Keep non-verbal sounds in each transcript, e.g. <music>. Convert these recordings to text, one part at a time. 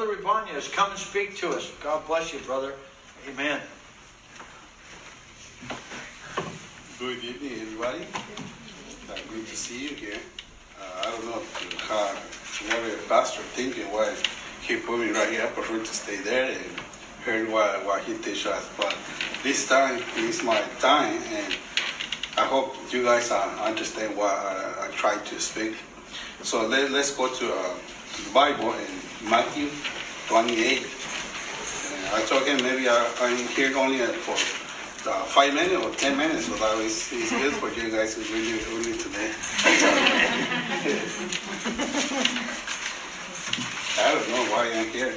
Brother Ibanez, come and speak to us. God bless you, brother. Amen. Good evening, everybody. Uh, good to see you here. Uh, I don't know how, what the pastor thinking why he put me right here. I prefer to stay there and hear what, what he teach us. But this time is my time, and I hope you guys uh, understand what I, I try to speak. So let, let's go to, uh, to the Bible in Matthew 28. And I told him maybe I, I'm here only for uh, five minutes or ten minutes, so that is, is good for you guys who really really today. <laughs> I don't know why I'm here.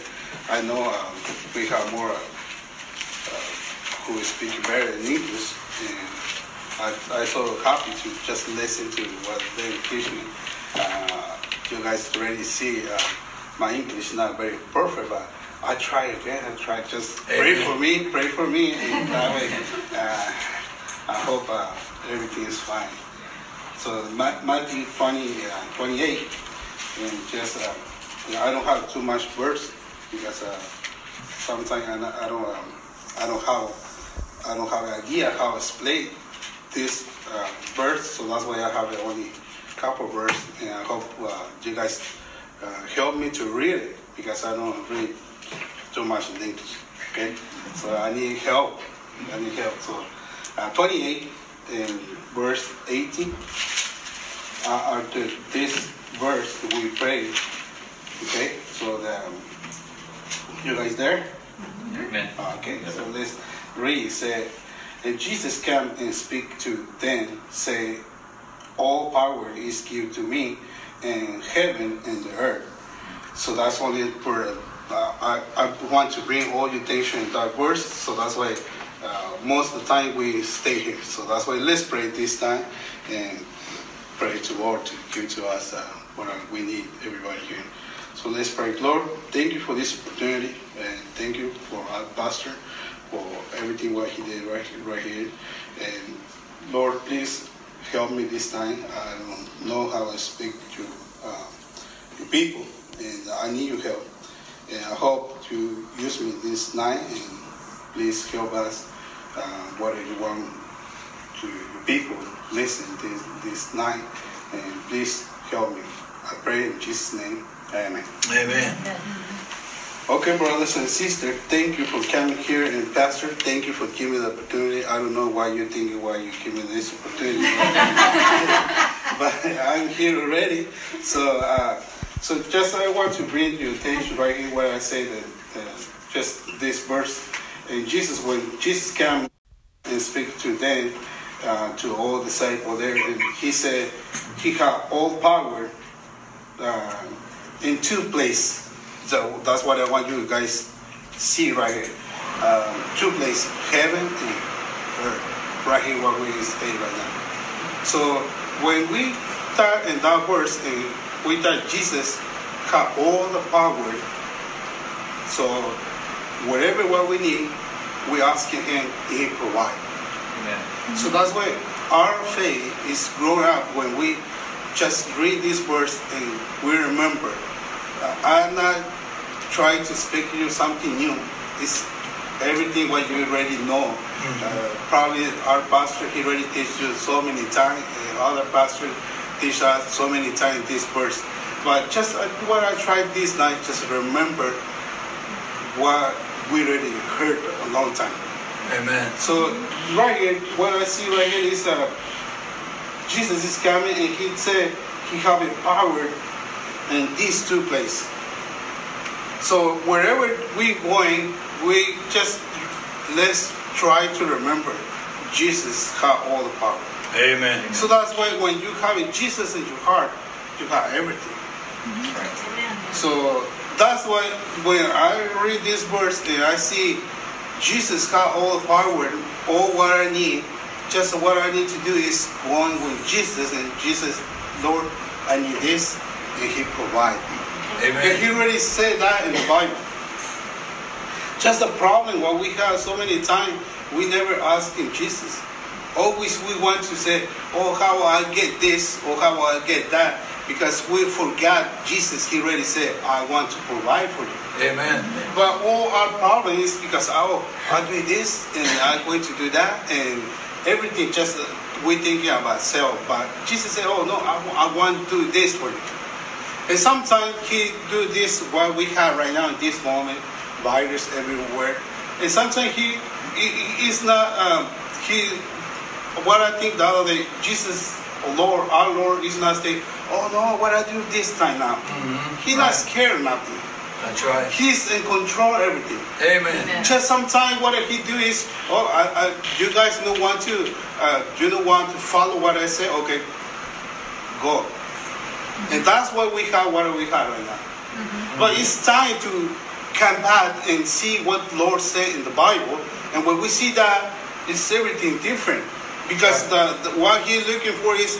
I know um, we have more uh, uh, who speak better in English, and I, I so happy to just listen to what they're teaching. Uh, you guys already see uh, my English is not very perfect, but I try again. I try just pray for me, pray for me, and that way uh, I hope uh, everything is fine. So Ma- Matthew 20, uh, 28, and just uh, you know, I don't have too much words because uh, sometimes I, not- I don't um, I don't have I don't have an idea how to explain this uh, verse, so that's why I have only couple verse, and I hope uh, you guys uh, help me to read it because I don't read too much in English. Okay, so I need help. I need help. So uh, 28 and verse 18 uh, after this verse we pray. Okay, so the, um, you guys there? Amen. Okay, so let's read. Say, and Jesus came and speak to them, say, all power is given to me in heaven and the earth. So that's only for, uh, I, I want to bring all attention in that verse, so that's why uh, most of the time we stay here. So that's why let's pray this time and pray to Lord to give to us uh, what we need, everybody here. So let's pray. Lord, thank you for this opportunity and thank you for our pastor for everything what he did right, right here. And Lord, please help me this time. I don't know how I speak to uh, to people and I need your help. And I hope to use me this night and please help us uh, what you want to the people listen this this night and please help me. I pray in Jesus' name. Amen. Amen. Okay, brothers and sisters, thank you for coming here. And Pastor, thank you for giving me the opportunity. I don't know why you're thinking why you give me this opportunity, <laughs> but I'm here already. So, uh, so just I want to bring your attention right here where I say that uh, just this verse. And Jesus, when Jesus came and speak to them, uh, to all the disciples there, and he said he had all power uh, in two places. So that's what I want you guys see right here. Um, two places, heaven and earth, right here where we stay right now. So when we start in that verse, and we thought Jesus had all the power. So whatever what we need, we asking Him, He provide. Amen. So that's why our faith is growing up when we just read this verse and we remember. Uh, I'm not trying to speak to you something new. It's everything what you already know. Uh, probably our pastor he already teach you so many times, and other pastors teach us so many times this verse. But just uh, what I tried this night, just remember what we already heard a long time. Amen. So right here, what I see right here is uh, Jesus is coming and he said he have a power in these two places. So wherever we're going, we just let's try to remember Jesus have all the power. Amen. So that's why when you have Jesus in your heart, you have everything. So that's why when I read this verse and I see Jesus got all the power, all what I need, just what I need to do is going with Jesus and Jesus, Lord, I need this, and He provide. And He Amen. already said that in the Bible. Just the problem what we have so many times, we never ask Him Jesus. Always we want to say, oh, how I get this, or how I get that. Because we forgot Jesus, he already said, I want to provide for you. Amen. But all our problem is because, oh, I'm doing this and I'm going to do that and everything just uh, we thinking about self. But Jesus said, oh, no, I, I want to do this for you. And sometimes he do this what we have right now in this moment, virus everywhere. And sometimes he, he he is not um, he. What I think the other day, Jesus, Lord, our Lord is not saying, oh no, what I do this time now. He not Right. scared nothing. That's right. He's in control of everything. Amen. Just sometimes what he do is, oh, I, I, you guys don't want to, uh, you don't want to follow what I say. Okay, go. And that's what we have. What we have right now. But it's time to come back and see what Lord said in the Bible. And when we see that, it's everything different. Because the, the what He's looking for is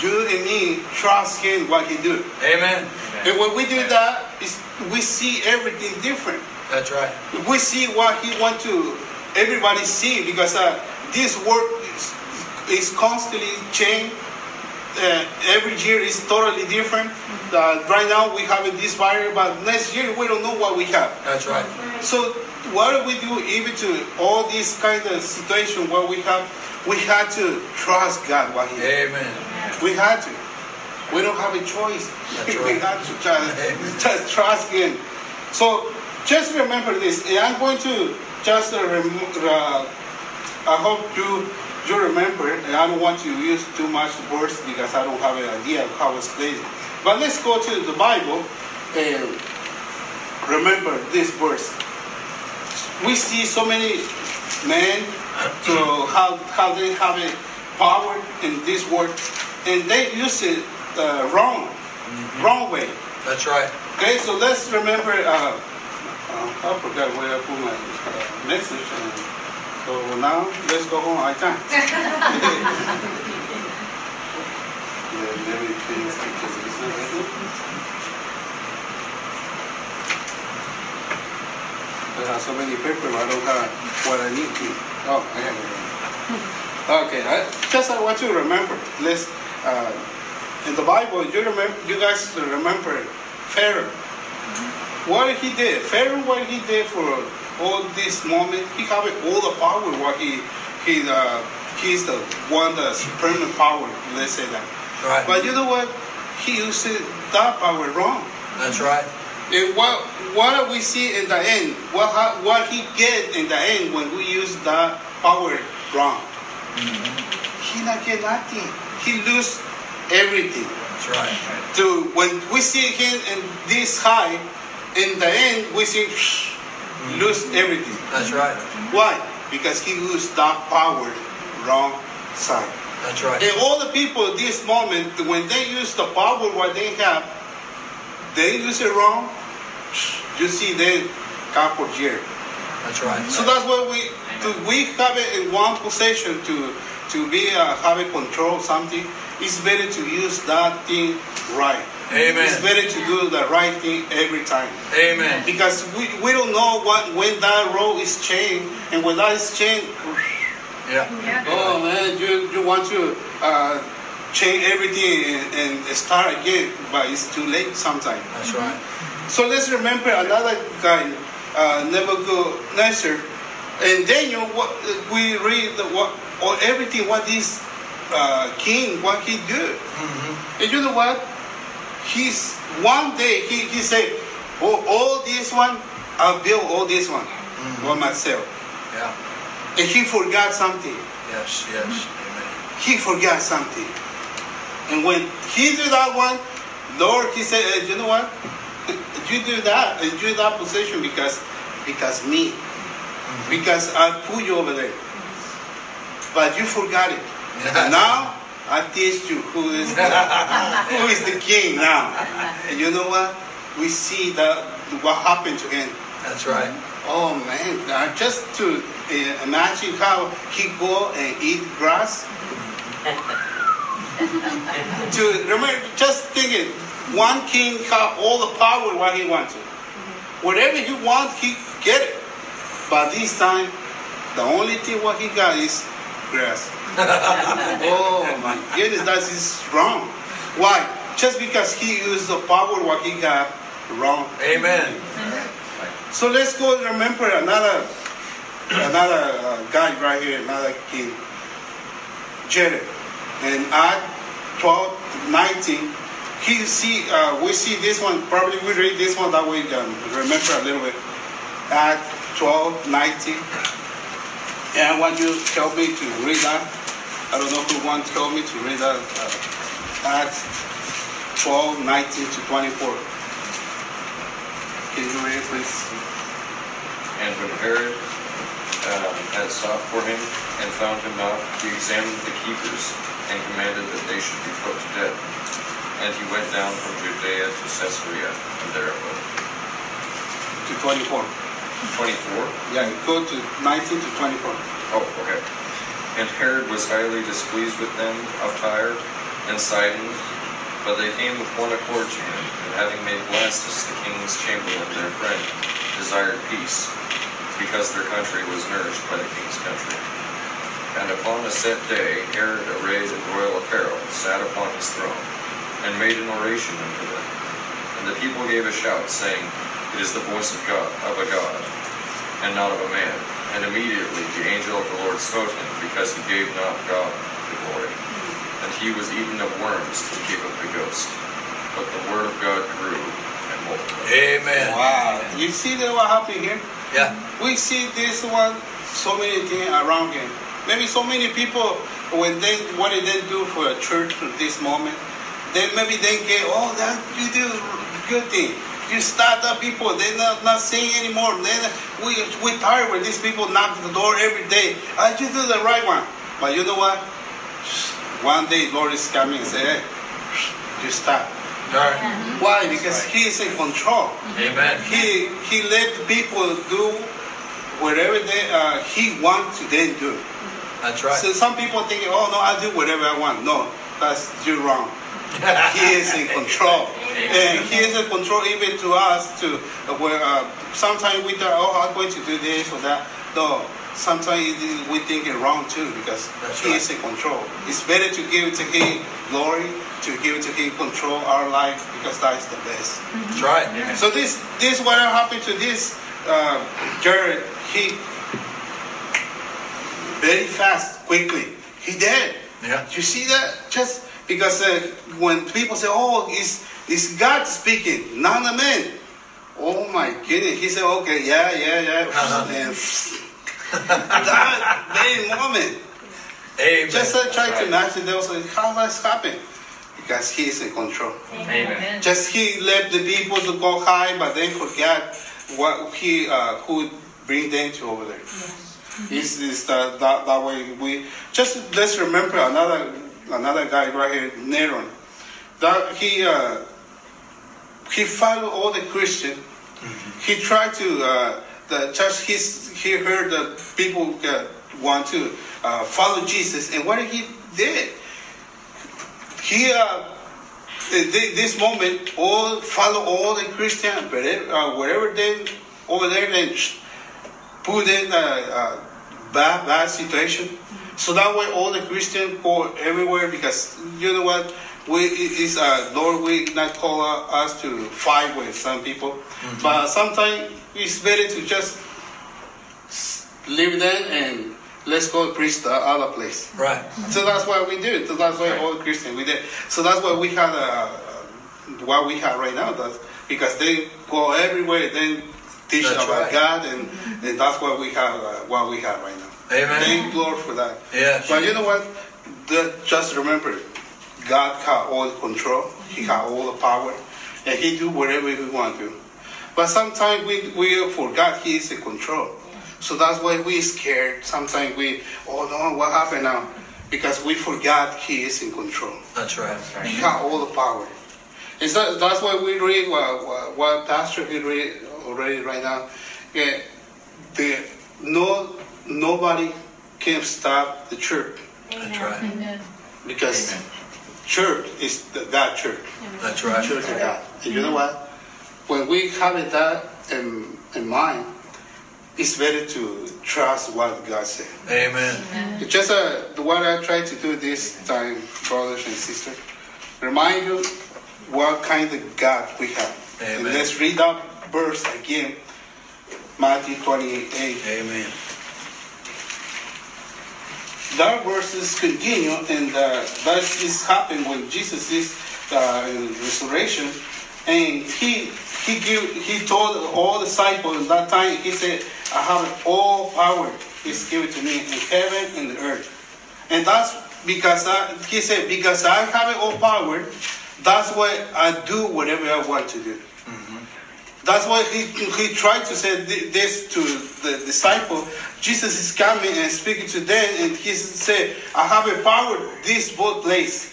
you and me trust Him what He do. Amen. And when we do that, is we see everything different That's right. we see what he want to everybody see because uh, this world is, is constantly change uh, every year is totally different. Uh, right now we have this virus but next year we don't know what we have. That's right. so what do we do even to all these kind of situation where we have? We had to trust god what he Amen. we had to. We don't have a choice. That's <laughs> we right. had to just, <laughs> just trust him. So just remember this. I'm going to just uh, rem- uh, i hope you you remember and i don't want to use too much words because i don't have an idea of how it's played but let's go to the bible and remember this verse. We see so many men to how how they have a power in this world and they use it uh, wrong wrong way. That's right. okay so let's remember uh, uh, i forgot where i put my uh, message and so now let's go home i can't Yeah, maybe please, because it's not right I have so many papers, I don't have what I need to. Oh, I have it. Okay, I, just I want you to remember. Let's uh, in the Bible. You remember? You guys remember Pharaoh? What he did? Pharaoh, what he did for all this moment? He have all the power. What he he uh, he's the one the supreme power. Let's say that. Right. But you know what? He used that power wrong. That's right. And what what do we see in the end? What ha- what he get in the end when we use that power wrong? He not get nothing. He lose everything. That's right. To when we see him in this high, in the end we see lose everything. That's right. Why? Because he used that power wrong side. That's right. And all the people at this moment, when they use the power what they have, they use it wrong. You see, they couple year. That's right. So that's why we to we have it in one possession to to be uh, have a control something. It's better to use that thing right. Amen. It's better to do the right thing every time Amen. because we, we don't know what when that road is changed and when that is changed. Yeah. Oh man, you, you want to uh, change everything and, and start again, but it's too late sometimes. That's right. So let's remember another guy, uh, Nebuchadnezzar, and Daniel. What we read what or everything what this uh, king what he did, and you know what? He's one day he, he said, "Oh, all this one, I build all this one for myself," Yeah. and he forgot something. Yes. Yes. Amen. he forgot something. And when he did that one, Lord, he said, "Eh, you know what? <laughs> you do that, and you do that position because, because me, because I put you over there. But you forgot it. And now I teach you who is the, who is the king now. And you know what? We see that what happened to him. That's right. Oh man, just to uh, imagine how he go and eat grass. <laughs> to remember, just thinking, one king have all the power what he wants. Whatever he wants, he get it. But this time, the only thing what he got is grass. <laughs> oh my goodness, that is wrong. Why? just because he used the power what he got wrong. Amen. So let's go remember another another uh, guy right here, another king, Herod. And at 12, 19, he see uh, we see this one, probably we read this one that we um, remember a little bit. at 12, 19. And I want you to help me to read that. I don't know who wants to help me to read that. Uh, Act 12, 19 to 24. Can you read it, please? And when Herod um, had sought for him and found him not, he examined the keepers and commanded that they should be put to death. And he went down from Judea to Caesarea and there abode. To 24. 24. Yeah, go to 19 to 24. Oh, okay. And Herod was highly displeased with them of Tyre and Sidon, but they came with one accord to him, and having made Blastus the king's chamberlain their friend, desired peace, because their country was nourished by the king's country. And upon a set day, Herod, arrayed in royal apparel, sat upon his throne, and made an oration unto them. And the people gave a shout, saying, It is the voice of God, of a God, and not of a man. And immediately the angel of the Lord smote him, because he gave not God the glory. And he was eaten of worms to keep up the ghost. But the word of God grew and multiplied. Amen. Wow. You see that what happened here? Yeah. We see this one, so many things around him. Maybe so many people, when they, what did they do for a church at this moment? Then maybe they get, oh, that you do good thing. You start up people, they're not, not saying anymore. Then we, we tired when these people knock the door every day. I you do the right one. But you know what? One day Lord is coming and say, hey, you stop. Right. Why? Because He is in control. Amen. He He let people do whatever they uh, He wants to then do. That's right. So some people think, oh no, I do whatever I want. No, that's you wrong. He is in control, and He is in control even to us. To uh, where uh, sometimes we think, oh, I'm going to do this or that. No, sometimes we think it wrong too because That's He right. is in control. It's better to give to Him glory, to give to Him control our life because that is the best. That's right. So this this what happened to this uh, Herod. He very fast, quickly. He did. Yeah. You see that? Just because uh, when people say, "Oh, is is God speaking, not a man?" Oh my goodness! He said, "Okay, yeah, yeah, yeah." <laughs> Uh-huh. <laughs> And that very moment, Amen. just uh, try to right. imagine. They was like, "How that's happen?" Because He is in control. Amen. Just he left the people to go high, but they forgot what he uh, who bring them to over there. Is is that, that that way we just let's remember another another guy right here, Neron. That he uh, he followed all the Christian. He tried to uh, the just his he heard the people uh, want to uh, follow Jesus, and what he did, he uh, this moment, all follow all the Christian, wherever, uh, wherever they over there, they put in a, bad, bad situation. So that way, all the Christian go everywhere because you know what, we is uh, Lord, we not call us to fight with some people, but sometimes it's better to just leave them and let's go preach the other place. Right. So that's why we do. So that's why all Christian we did. So that's why we had uh, what we have right now. That's because they go everywhere. Then teach That's about right. God, and, and that's what we have uh, what we have right now. Amen. Thank Lord for that. Yes. But you know what? The, just remember, God got all the control. He got all the power, and He do whatever He want to. But sometimes we we forgot He is in control. So that's why we scared. Sometimes we, oh no, what happened now? Because we forgot He is in control. That's right. He got all the power. And so that's why we read what, what, what Pastor he read already right now. Yeah, the, no, nobody can stop the church That's right. because Amen. church is the God church. That's right. Church of God. And you know what? When we have that in, in mind, it's better to trust what God said. Amen. It's Just uh, what I try to do this time, brothers and sisters, remind you what kind of God we have. And let's read that verse again, Matthew 28. 8. Amen. That verses continue, and uh, that is happened when Jesus is uh, in resurrection, and he he give he told all disciples in that time. He said, "I have all power is given to me in heaven and the earth," and that's because I, he said, "Because I have all power, that's why I do whatever I want to do." That's why he, he tried to say this to the disciple. Jesus is coming and speaking to them, and he said, I have a power this both place.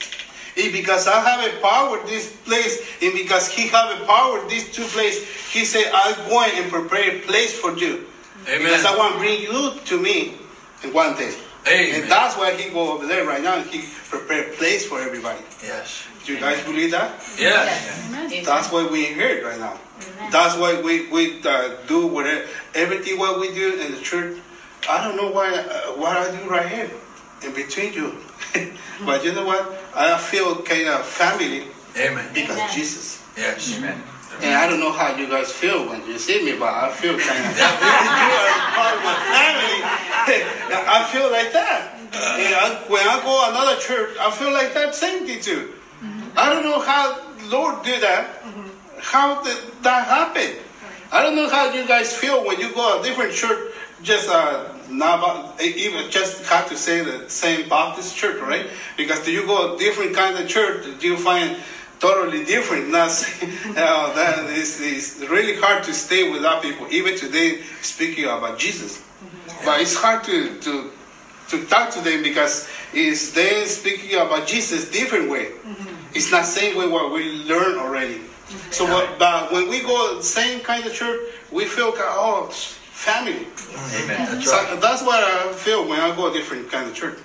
And because I have a power this place, and because he have a power these two place, he said, I'm going and prepare a place for you. Because I want to bring you to me in one day. Amen. And that's why he go over there right now. And he prepare a place for everybody. Yes. Do you guys believe that? Yes. That's why we're here right now. That's why we, we uh, do whatever, everything what we do in the church. I don't know why uh, what I do right here in between you, <laughs> but you know what? I feel kind of family Amen. because Amen. Jesus. Yes. And I don't know how you guys feel when you see me, but I feel kind of <laughs> <laughs> you are part of my family. I feel like that. And I, when I go another church, I feel like that same thing too. I don't know how Lord do that. How did that happen? I don't know how you guys feel when you go a different church. Just uh, not eh, even just have to say the same Baptist church, right? Because you go a different kind of church, do you find totally different? <laughs> Not you know, that is is really hard to stay with without people. Even today, speaking about Jesus, mm-hmm. but it's hard to to to talk to them because it's they speaking about Jesus different way. Mm-hmm. It's not same way what we learn already. So what, but when we go same kind of church, we feel kind of, oh family. That's So right. that's what I feel when I go a different kind of church.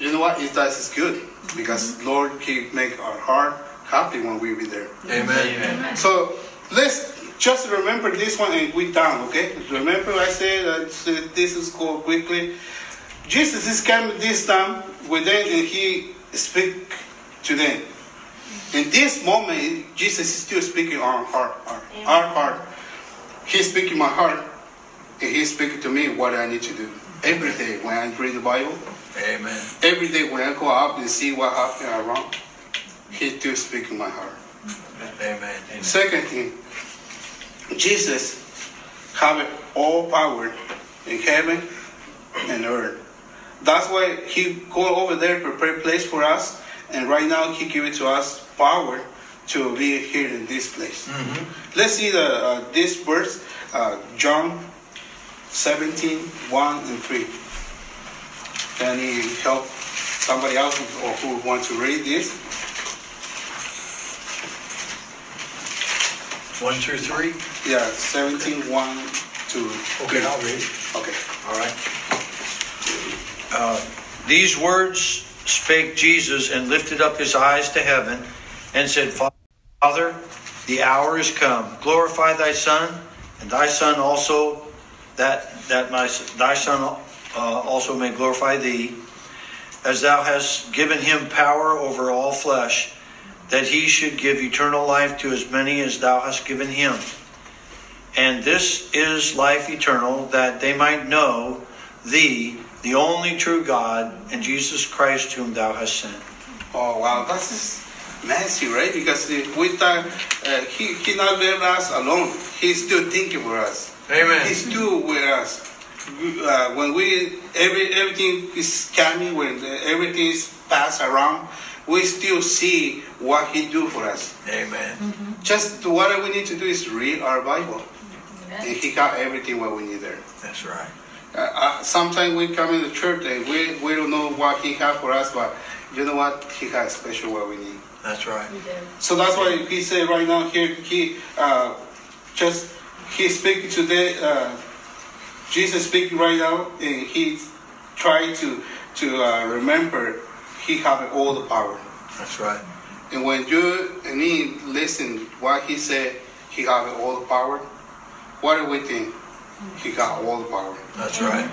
You know what? It that is good because Lord He make our heart happy when we be there. Amen. So let's just remember this one and we down, okay? Remember I said that uh, this is go quickly. Jesus is coming this time with them and he speak to them. In this moment, Jesus is still speaking our heart, our, our heart. He's speaking my heart, and he's speaking to me what I need to do. Every day when I read the Bible, Amen. every day when I go out and see what happened around, he's still speaking my heart. Amen. Second thing, Jesus have all power in heaven and earth. That's why he go over there prepare place for us, and right now he give it to us power to be here in this place. Let's see the uh, this verse, uh, John 17, 1 and 3. Can you help somebody else who, or who wants to read this? One through three. Yeah, 17, 1 to Okay, I'll read. Okay. All right. Uh, These words spake Jesus and lifted up his eyes to heaven and said, Father, the hour is come. Glorify thy Son, and thy Son also, that, that my, thy Son uh, also may glorify thee, as thou hast given him power over all flesh, that he should give eternal life to as many as thou hast given him. And this is life eternal, that they might know thee, the only true God, and Jesus Christ, whom thou hast sent. Oh wow, that's just nasty, right? Because if we thought uh, he he not leave us alone. He's still thinking for us. Amen. He's still with us. Uh, when we every everything is coming, when the, everything is passed around, we still see what He do for us. Amen. Just what we need to do is read our Bible, and He got everything what we need there. That's right. Uh, uh, sometimes we come in the church and we, we don't know what He has for us, but you know what? He has special what we need. That's right. So that's why he said right now here, he uh, just he speaking today. Uh, Jesus speaking right now, and he trying to to uh, remember he have all the power. That's right. And when you and me listen what he said, he have all the power. What do we think? He got all the power. That's right.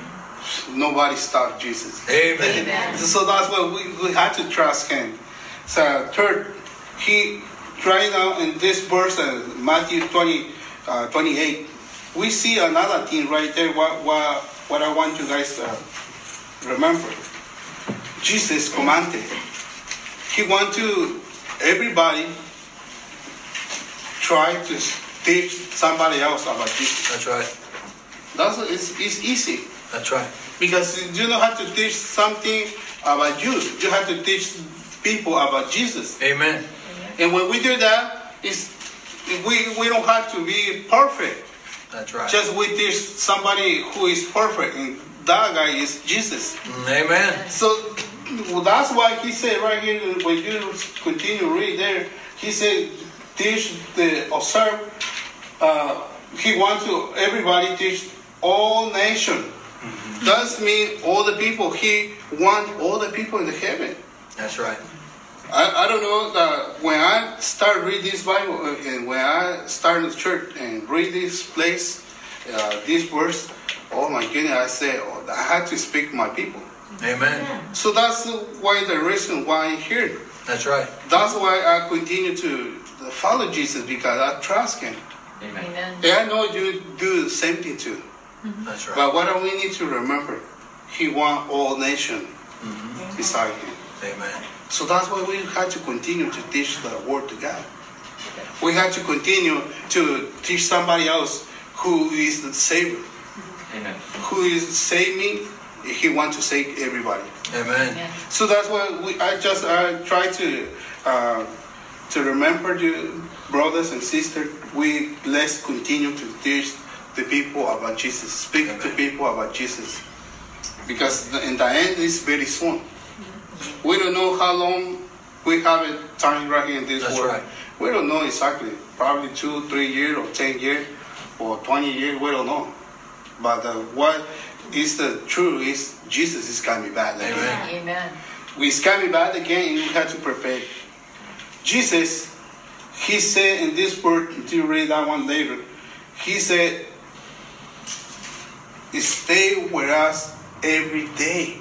Nobody stopped Jesus. Amen. So that's why we, we had to trust him. So third, he right now in this verse, uh, Matthew 20, uh, 28, we see another thing right there. What, what, what I want you guys to remember. Jesus commanded. He want to everybody try to teach somebody else about Jesus. That's right. That's it's, it's easy That's right. because you don't have to teach something about you. You have to teach people about Jesus. Amen. And when we do that, it's, we, we don't have to be perfect. That's right. Just we teach somebody who is perfect, and that guy is Jesus. Amen. So well, that's why he said right here, when you continue to read there, he said, teach the observe. Uh, he wants to everybody teach all nation. Does mean all the people. He want all the people in the heaven. That's right. I, I don't know that when I start read this Bible uh, and when I start in the church and read this place, uh, this verse, oh my goodness, I say oh, I had to speak my people. Amen. So that's why the reason why I'm here. That's right. That's why I continue to follow Jesus because I trust Him. Amen. Amen. And I know you do the same thing too. That's right. But what do we need to remember? He want all nation beside Him. Amen. So that's why we have to continue to teach the word to God. We have to continue to teach somebody else who is the Savior, Amen. who is saving. He wants to save everybody. Amen. Amen. So that's why we, I just I try to uh, to remember you, brothers and sisters. We let's continue to teach the people about Jesus. Speak to people about Jesus, because the- in the end is very soon. We don't know how long we have it time right here in this That's world. right. We don't know exactly. Probably two, three years, or ten years, or twenty years. We don't know. But uh, what is the truth is Jesus is coming back again Amen. Amen. we coming back again and we have to prepare. Jesus, he said in this word, until you read that one later, he said, stay with us every day.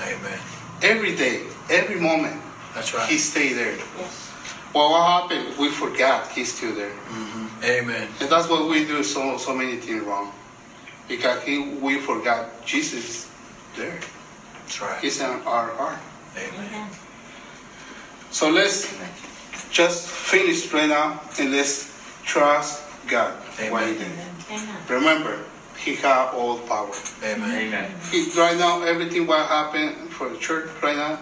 Amen. Every day, every moment, That's right. he right. stay there. Yes. Well, what happened? We forgot he's still there. Mm-hmm. Amen. And that's what we do so so many things wrong. Because he, we forgot Jesus is there. That's right. He's in our heart. Amen. So let's just finish right now and let's trust God. Amen. What he did. Amen. Remember, He has all power. Amen. Amen. He, right now, everything what happened for the church right now,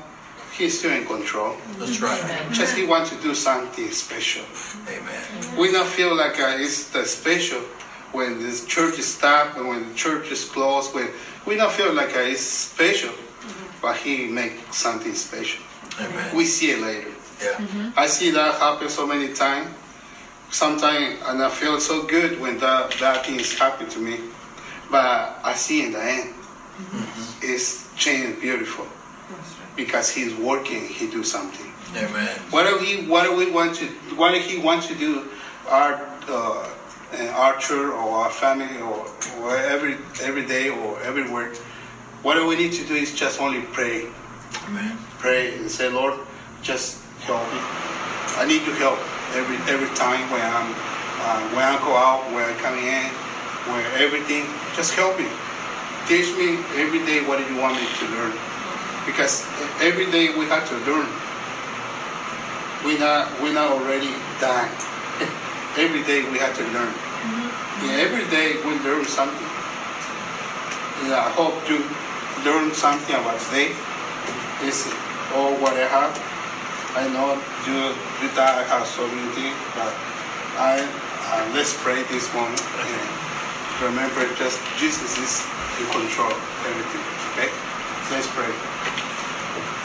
He's still in control. That's right. Just He wants to do something special. Amen. We don't feel like uh, it's the special when the church is stopped and when the church is closed. When we don't feel like uh, it's special, but He make something special. Amen. We see it later. Yeah. I see that happen so many times. Sometimes, and I feel so good when that, that thing is happening to me. But I see in the end, it's changed beautiful because he's working. He do something. Amen. What do he? What do we want to? What do he want to do? Our uh, in our church or our family or, or every every day or everywhere. What do we need to do is just only pray Amen. pray and say, Lord, just help me. I need your help every every time when I'm uh, when I go out, when I'm coming in, when everything. Just help me. Teach me every day what you want me to learn. Because every day we have to learn. We not we not already done. <laughs> every day we have to learn. And every day we learn something. And I hope you learn something about today is all what I have. I know you you that I have so many things, but I uh, let's pray this moment <laughs> and remember just Jesus is in control of everything. Okay, let's pray.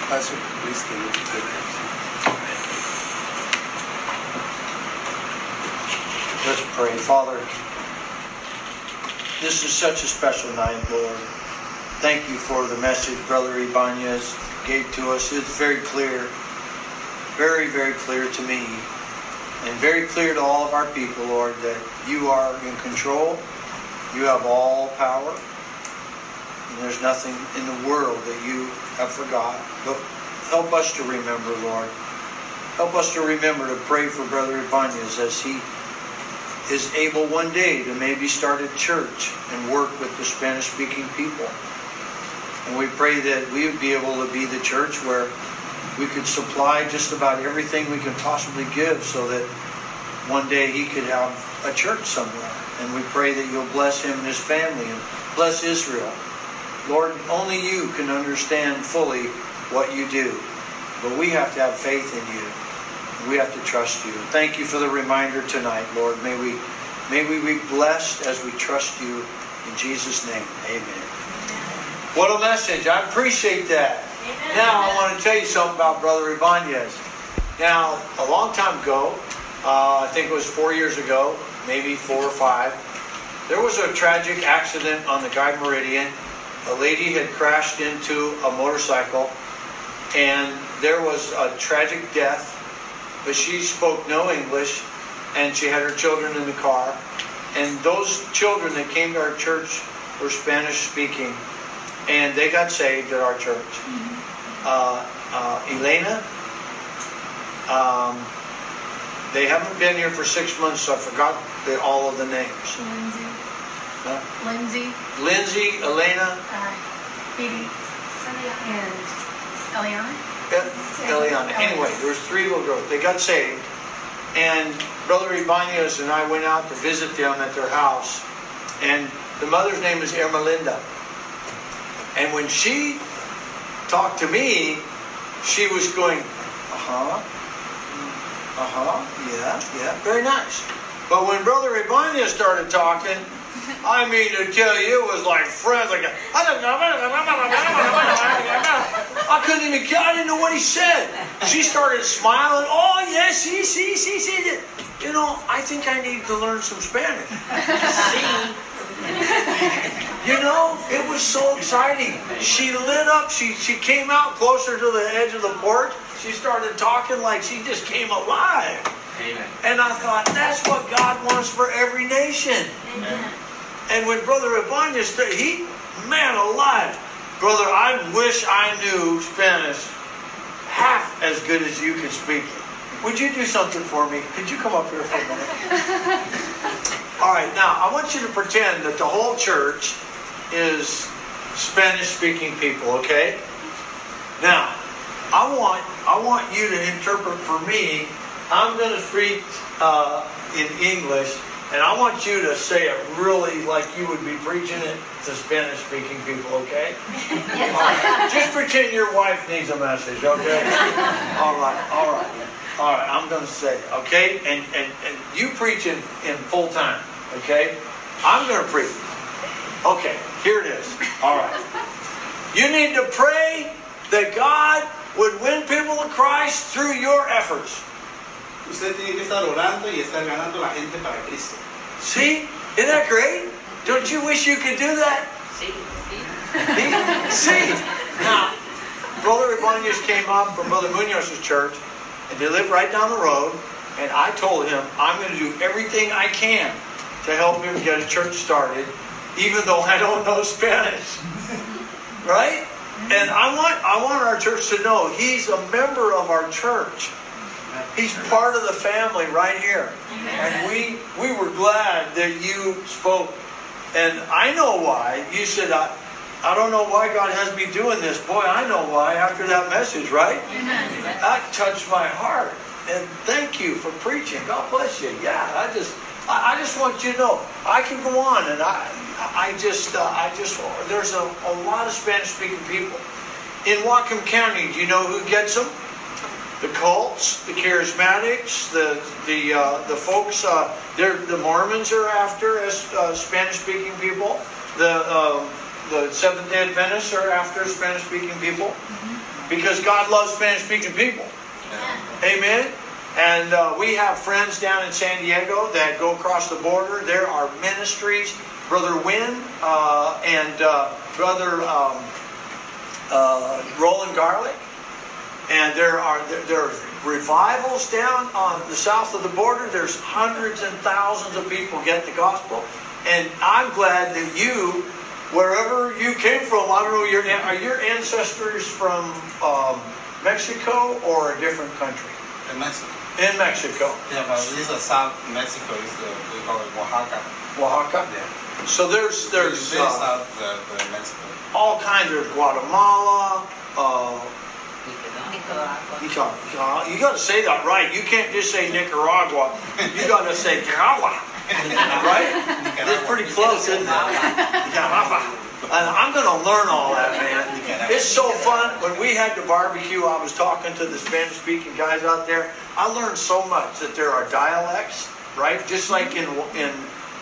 Pastor, please can take it? Let's pray. Father, this is such a special night, Lord. Thank you for the message Brother Ibanez gave to us. It's very clear, very, very clear to me, and very clear to all of our people, Lord, that you are in control. You have all power. And there's nothing in the world that you have forgot. But help us to remember, Lord, Help us to remember to pray for Brother Ibanez as he is able one day to maybe start a church and work with the Spanish speaking people. And we pray that we would be able to be the church where we could supply just about everything we can possibly give so that one day he could have a church somewhere. And we pray that you'll bless him and his family and bless Israel. Lord, only you can understand fully what you do. But we have to have faith in you. We have to trust you. Thank you for the reminder tonight, Lord. May we may we be blessed as we trust you in Jesus' name. Amen. What a message. I appreciate that. Now I want to tell you something about Brother Ibanez. Now, a long time ago, uh, I think it was four years ago, maybe four or five, there was a tragic accident on the Guide Meridian. A lady had crashed into a motorcycle, and there was a tragic death. But she spoke no English, and she had her children in the car. And those children that came to our church were Spanish speaking, and they got saved at our church. Uh, uh, Elena, um, they haven't been here for six months, so I forgot the, all of the names. Lindsay. Huh? Lindsay. Lindsay, Elena, Uh, Phoebe. And Eliana. E- Eliana. Anyway, there was three little girls. They got saved, and Brother Ibanez and I went out to visit them at their house, and the mother's name is Ermelinda. And when she talked to me, she was going, uh huh, uh huh, yeah, yeah, very nice. But when Brother Ibanez started talking, I mean to tell you, it was like friends. Like I couldn't even. I didn't know what he said. She started smiling. Oh yes, sí, sí, sí, sí. You know, I think I need to learn some Spanish. <laughs> You know, it was so exciting. She lit up. She she came out closer to the edge of the porch. She started talking like she just came alive. Amen. And I thought, that's what God wants for every nation. Amen. And when Brother Ibanez, sta- he, man alive, brother, I wish I knew Spanish half as good as you can speak it. Would you do something for me? Could you come up here for a minute? <laughs> All right, now I want you to pretend that the whole church is Spanish speaking people, okay? Now, I want I want you to interpret for me. I'm going to speak uh, in English, and I want you to say it really like you would be preaching it to Spanish speaking people, okay? <laughs> Right. Just pretend your wife needs a message, okay? All right, all right, all right. I'm going to say, it, okay? And and and you preach in in full time, okay? I'm going to preach. Okay, here it is. All right. You need to pray that God would win people to Christ through your efforts. Usted tiene que estar orando y estar ganando la gente para Cristo. See? Isn't that great? Don't you wish you could do that? See? See? See? Now, Brother Ibanez came up from Brother Munoz's church, and they live right down the road, and I told him, I'm going to do everything I can to help him get a church started, even though I don't know Spanish. Right? And I want I want our church to know he's a member of our church. He's part of the family right here. And we we were glad that you spoke. And I know why. You said I I don't know why God has me doing this. Boy, I know why after that message, right? That touched my heart. And thank you for preaching. God bless you. Yeah, I just I I just want you to know I can go on and I I just uh, I just there's a, a lot of Spanish speaking people in Whatcom County. Do you know who gets them? The cults, the charismatics, the the uh, the folks. Uh, they're the Mormons are after as uh, Spanish speaking people. The um, the Seventh Day Adventists are after Spanish speaking people because God loves Spanish speaking people. Amen. And uh, we have friends down in San Diego that go across the border. There are ministries. Brother Wynn uh, and uh, Brother um, uh, Roland Garlic. And there are there, there are revivals down on the south of the border. There's hundreds and thousands of people get the gospel. And I'm glad that you, wherever you came from, I don't know, your, are your ancestors from um, Mexico or a different country? In Mexico. In Mexico, Yeah, but this is South Mexico. Is the we call it Oaxaca. Oaxaca. Yeah. So there's there's uh, south the, the Mexico. all kinds of Guatemala. Uh, Nicaragua. Nicaragua. You got to say that right. You can't just say Nicaragua. You got to say Nicaragua, <laughs> right? It's pretty close, isn't it? Nicaragua. And I'm going to learn all that, man. It's so fun. When we had the barbecue, I was talking to the Spanish-speaking guys out there. I learned so much that there are dialects, right? Just like in in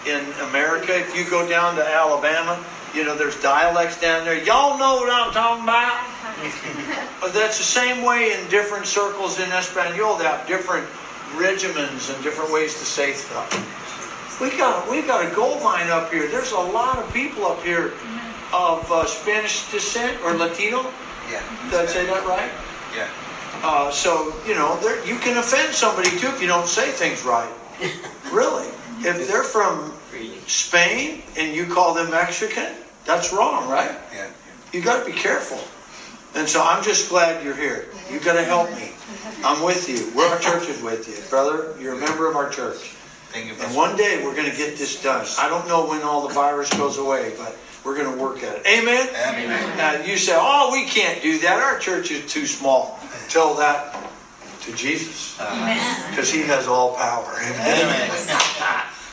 in America, if you go down to Alabama, you know there's dialects down there. Y'all know what I'm talking about. <laughs> But that's the same way in different circles in Espanol. They have different regimens and different ways to say stuff. We got we got a gold mine up here. There's a lot of people up here of uh, Spanish descent or Latino. Yeah. Did I say that right? Yeah. Uh, so you know, there, you can offend somebody too if you don't say things right. <laughs> really, if they're from Spain and you call them Mexican, that's wrong, right? Yeah. You got to be careful. And so I'm just glad you're here. You got to help me. I'm with you. We're our church is with you, brother. You're a member of our church. Thank you. And one day we're going to get this done. I don't know when all the virus goes away, but we're going to work at it. Amen. Amen. Now you say, "Oh, we can't do that. Our church is too small." Tell that to Jesus, Uh, because He has all power. Amen. Amen.